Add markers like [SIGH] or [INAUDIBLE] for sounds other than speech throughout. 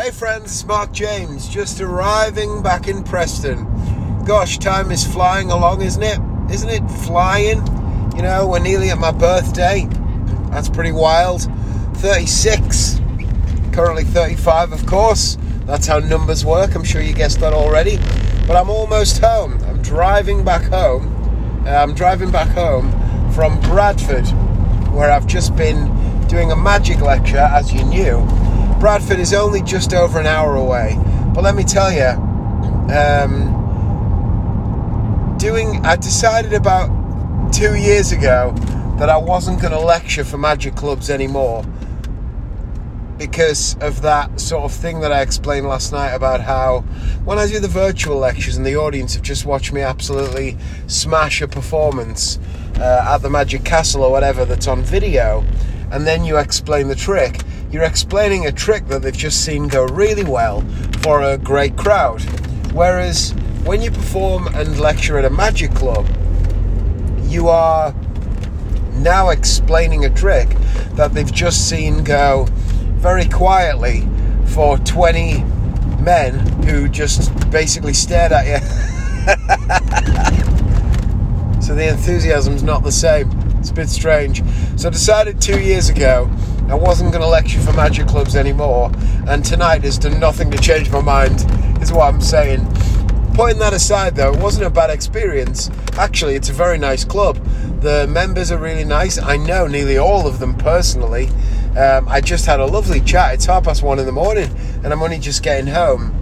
Hey friends, Mark James, just arriving back in Preston. Gosh, time is flying along, isn't it? Isn't it flying? You know, we're nearly at my birthday. That's pretty wild. 36, currently 35, of course. That's how numbers work. I'm sure you guessed that already. But I'm almost home. I'm driving back home. Uh, I'm driving back home from Bradford, where I've just been doing a magic lecture, as you knew Bradford is only just over an hour away. But let me tell you, um, doing, I decided about two years ago that I wasn't going to lecture for magic clubs anymore because of that sort of thing that I explained last night about how when I do the virtual lectures and the audience have just watched me absolutely smash a performance uh, at the Magic Castle or whatever that's on video, and then you explain the trick, you're explaining a trick that they've just seen go really well for a great crowd. Whereas when you perform and lecture at a magic club, you are now explaining a trick that they've just seen go very quietly for 20 men who just basically stared at you. [LAUGHS] so the enthusiasm's not the same. It's a bit strange. So I decided two years ago I wasn't going to lecture for magic clubs anymore, and tonight has done nothing to change my mind, is what I'm saying. Putting that aside, though, it wasn't a bad experience. Actually, it's a very nice club. The members are really nice. I know nearly all of them personally. Um, I just had a lovely chat. It's half past one in the morning, and I'm only just getting home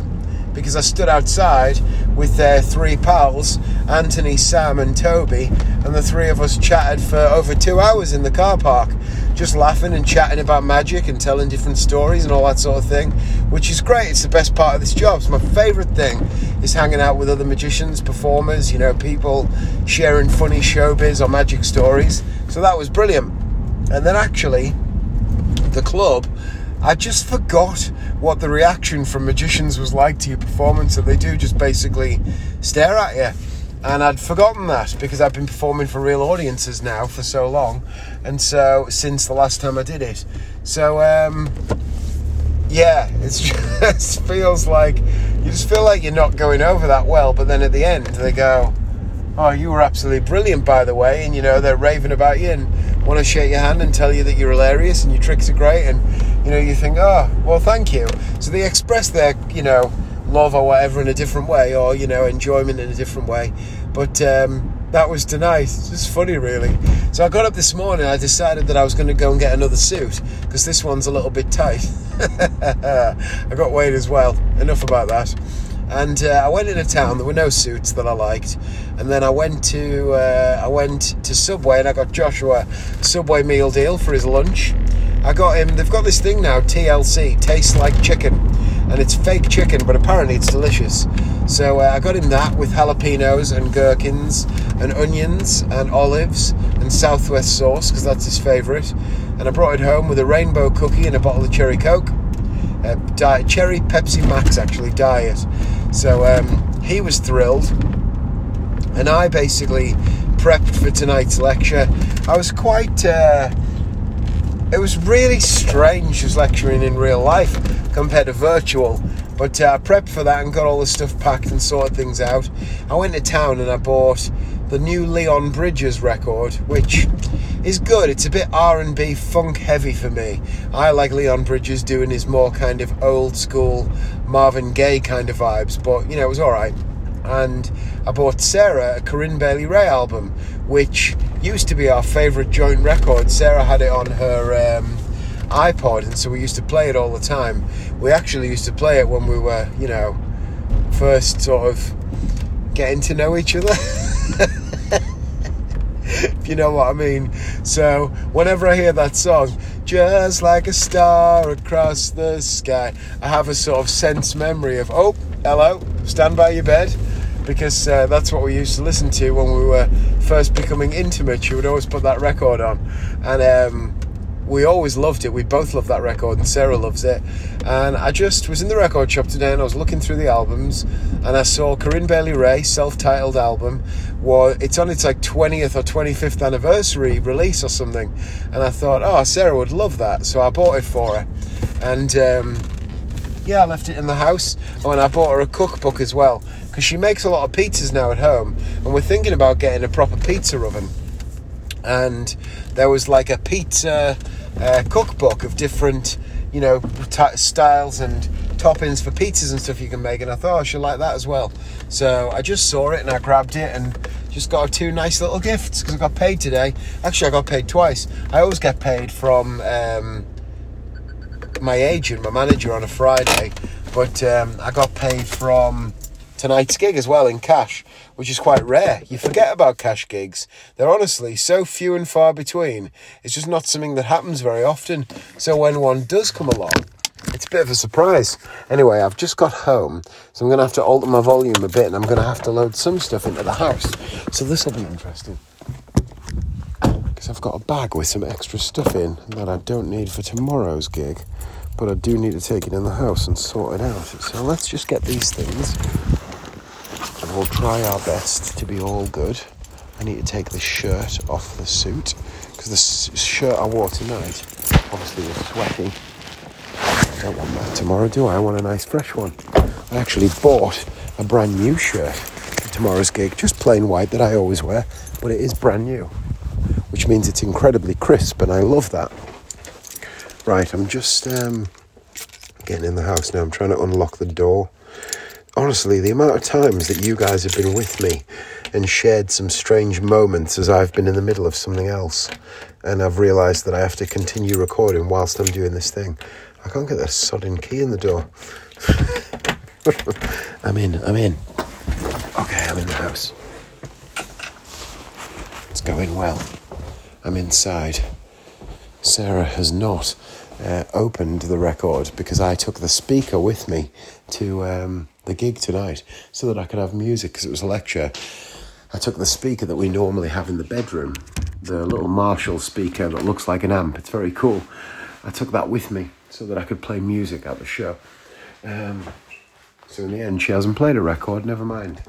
because I stood outside with their three pals, Anthony, Sam, and Toby, and the three of us chatted for over two hours in the car park, just laughing and chatting about magic and telling different stories and all that sort of thing, which is great. It's the best part of this job. It's my favourite thing is hanging out with other magicians, performers, you know, people sharing funny showbiz or magic stories. So that was brilliant. And then actually, the club I just forgot what the reaction from magicians was like to your performance, that they do just basically stare at you. And I'd forgotten that because I've been performing for real audiences now for so long, and so since the last time I did it. So, um, yeah, it [LAUGHS] just feels like you just feel like you're not going over that well, but then at the end they go, Oh, you were absolutely brilliant, by the way, and you know, they're raving about you and want to shake your hand and tell you that you're hilarious and your tricks are great, and you know, you think, oh, well, thank you. So they express their, you know, love or whatever in a different way, or you know, enjoyment in a different way. But um, that was tonight. It's just funny, really. So I got up this morning. I decided that I was going to go and get another suit because this one's a little bit tight. [LAUGHS] I got weighed as well. Enough about that. And uh, I went into town. There were no suits that I liked, and then I went to uh, I went to Subway and I got Joshua Subway meal deal for his lunch I got him. They've got this thing now, TLC, tastes like chicken, and it's fake chicken, but apparently it's delicious. So uh, I got him that with jalapenos and gherkins and onions and olives and Southwest sauce because that's his favourite. And I brought it home with a rainbow cookie and a bottle of cherry coke, uh, diet cherry Pepsi Max actually diet. So um, he was thrilled, and I basically prepped for tonight's lecture. I was quite. Uh, it was really strange just lecturing in real life compared to virtual. But uh, I prepped for that and got all the stuff packed and sorted things out. I went to town and I bought the new Leon Bridges record, which is good. It's a bit R&B funk heavy for me. I like Leon Bridges doing his more kind of old school Marvin Gaye kind of vibes, but you know, it was all right and I bought Sarah a Corinne Bailey Rae album, which used to be our favourite joint record. Sarah had it on her um, iPod, and so we used to play it all the time. We actually used to play it when we were, you know, first sort of getting to know each other. [LAUGHS] if you know what I mean. So, whenever I hear that song, just like a star across the sky, I have a sort of sense memory of, oh, hello, stand by your bed because uh, that's what we used to listen to when we were first becoming intimate. She would always put that record on, and um, we always loved it. We both loved that record, and Sarah loves it. And I just was in the record shop today, and I was looking through the albums, and I saw Corinne Bailey Rae self-titled album. Was it's on its like 20th or 25th anniversary release or something, and I thought, oh, Sarah would love that, so I bought it for her, and. Um, Yeah, I left it in the house. Oh, and I bought her a cookbook as well because she makes a lot of pizzas now at home, and we're thinking about getting a proper pizza oven. And there was like a pizza uh, cookbook of different, you know, t- styles and toppings for pizzas and stuff you can make. And I thought I should like that as well. So I just saw it and I grabbed it and just got two nice little gifts because I got paid today. Actually, I got paid twice. I always get paid from um, my agent, my manager, on a Friday, but um, I got paid from tonight's gig as well in cash, which is quite rare. You forget about cash gigs. They're honestly so few and far between. It's just not something that happens very often. So when one does come along, it's a bit of a surprise. Anyway, I've just got home, so I'm going to have to alter my volume a bit and I'm going to have to load some stuff into the house. So this will be interesting. Because I've got a bag with some extra stuff in that I don't need for tomorrow's gig, but I do need to take it in the house and sort it out. So let's just get these things we'll try our best to be all good. I need to take the shirt off the suit because the shirt I wore tonight obviously was sweaty I don't want that tomorrow, do I? I want a nice fresh one. I actually bought a brand new shirt for tomorrow's gig, just plain white that I always wear, but it is brand new, which means it's incredibly crisp, and I love that. Right, I'm just um, getting in the house now. I'm trying to unlock the door. Honestly, the amount of times that you guys have been with me and shared some strange moments as I've been in the middle of something else, and I've realised that I have to continue recording whilst I'm doing this thing. I can't get that sodding key in the door. [LAUGHS] I'm in, I'm in. Okay, I'm in the house. It's going well. I'm inside. Sarah has not uh, opened the record because I took the speaker with me to um, the gig tonight so that I could have music because it was a lecture. I took the speaker that we normally have in the bedroom, the little Marshall speaker that looks like an amp. It's very cool. I took that with me so that I could play music at the show. Um, so in the end, she hasn't played a record, never mind.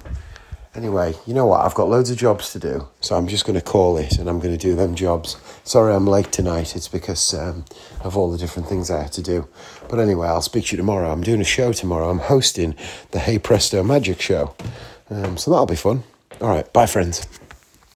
Anyway, you know what? I've got loads of jobs to do, so I'm just going to call it and I'm going to do them jobs. Sorry I'm late tonight, it's because um, of all the different things I had to do. But anyway, I'll speak to you tomorrow. I'm doing a show tomorrow. I'm hosting the Hey Presto Magic Show, um, so that'll be fun. All right, bye, friends.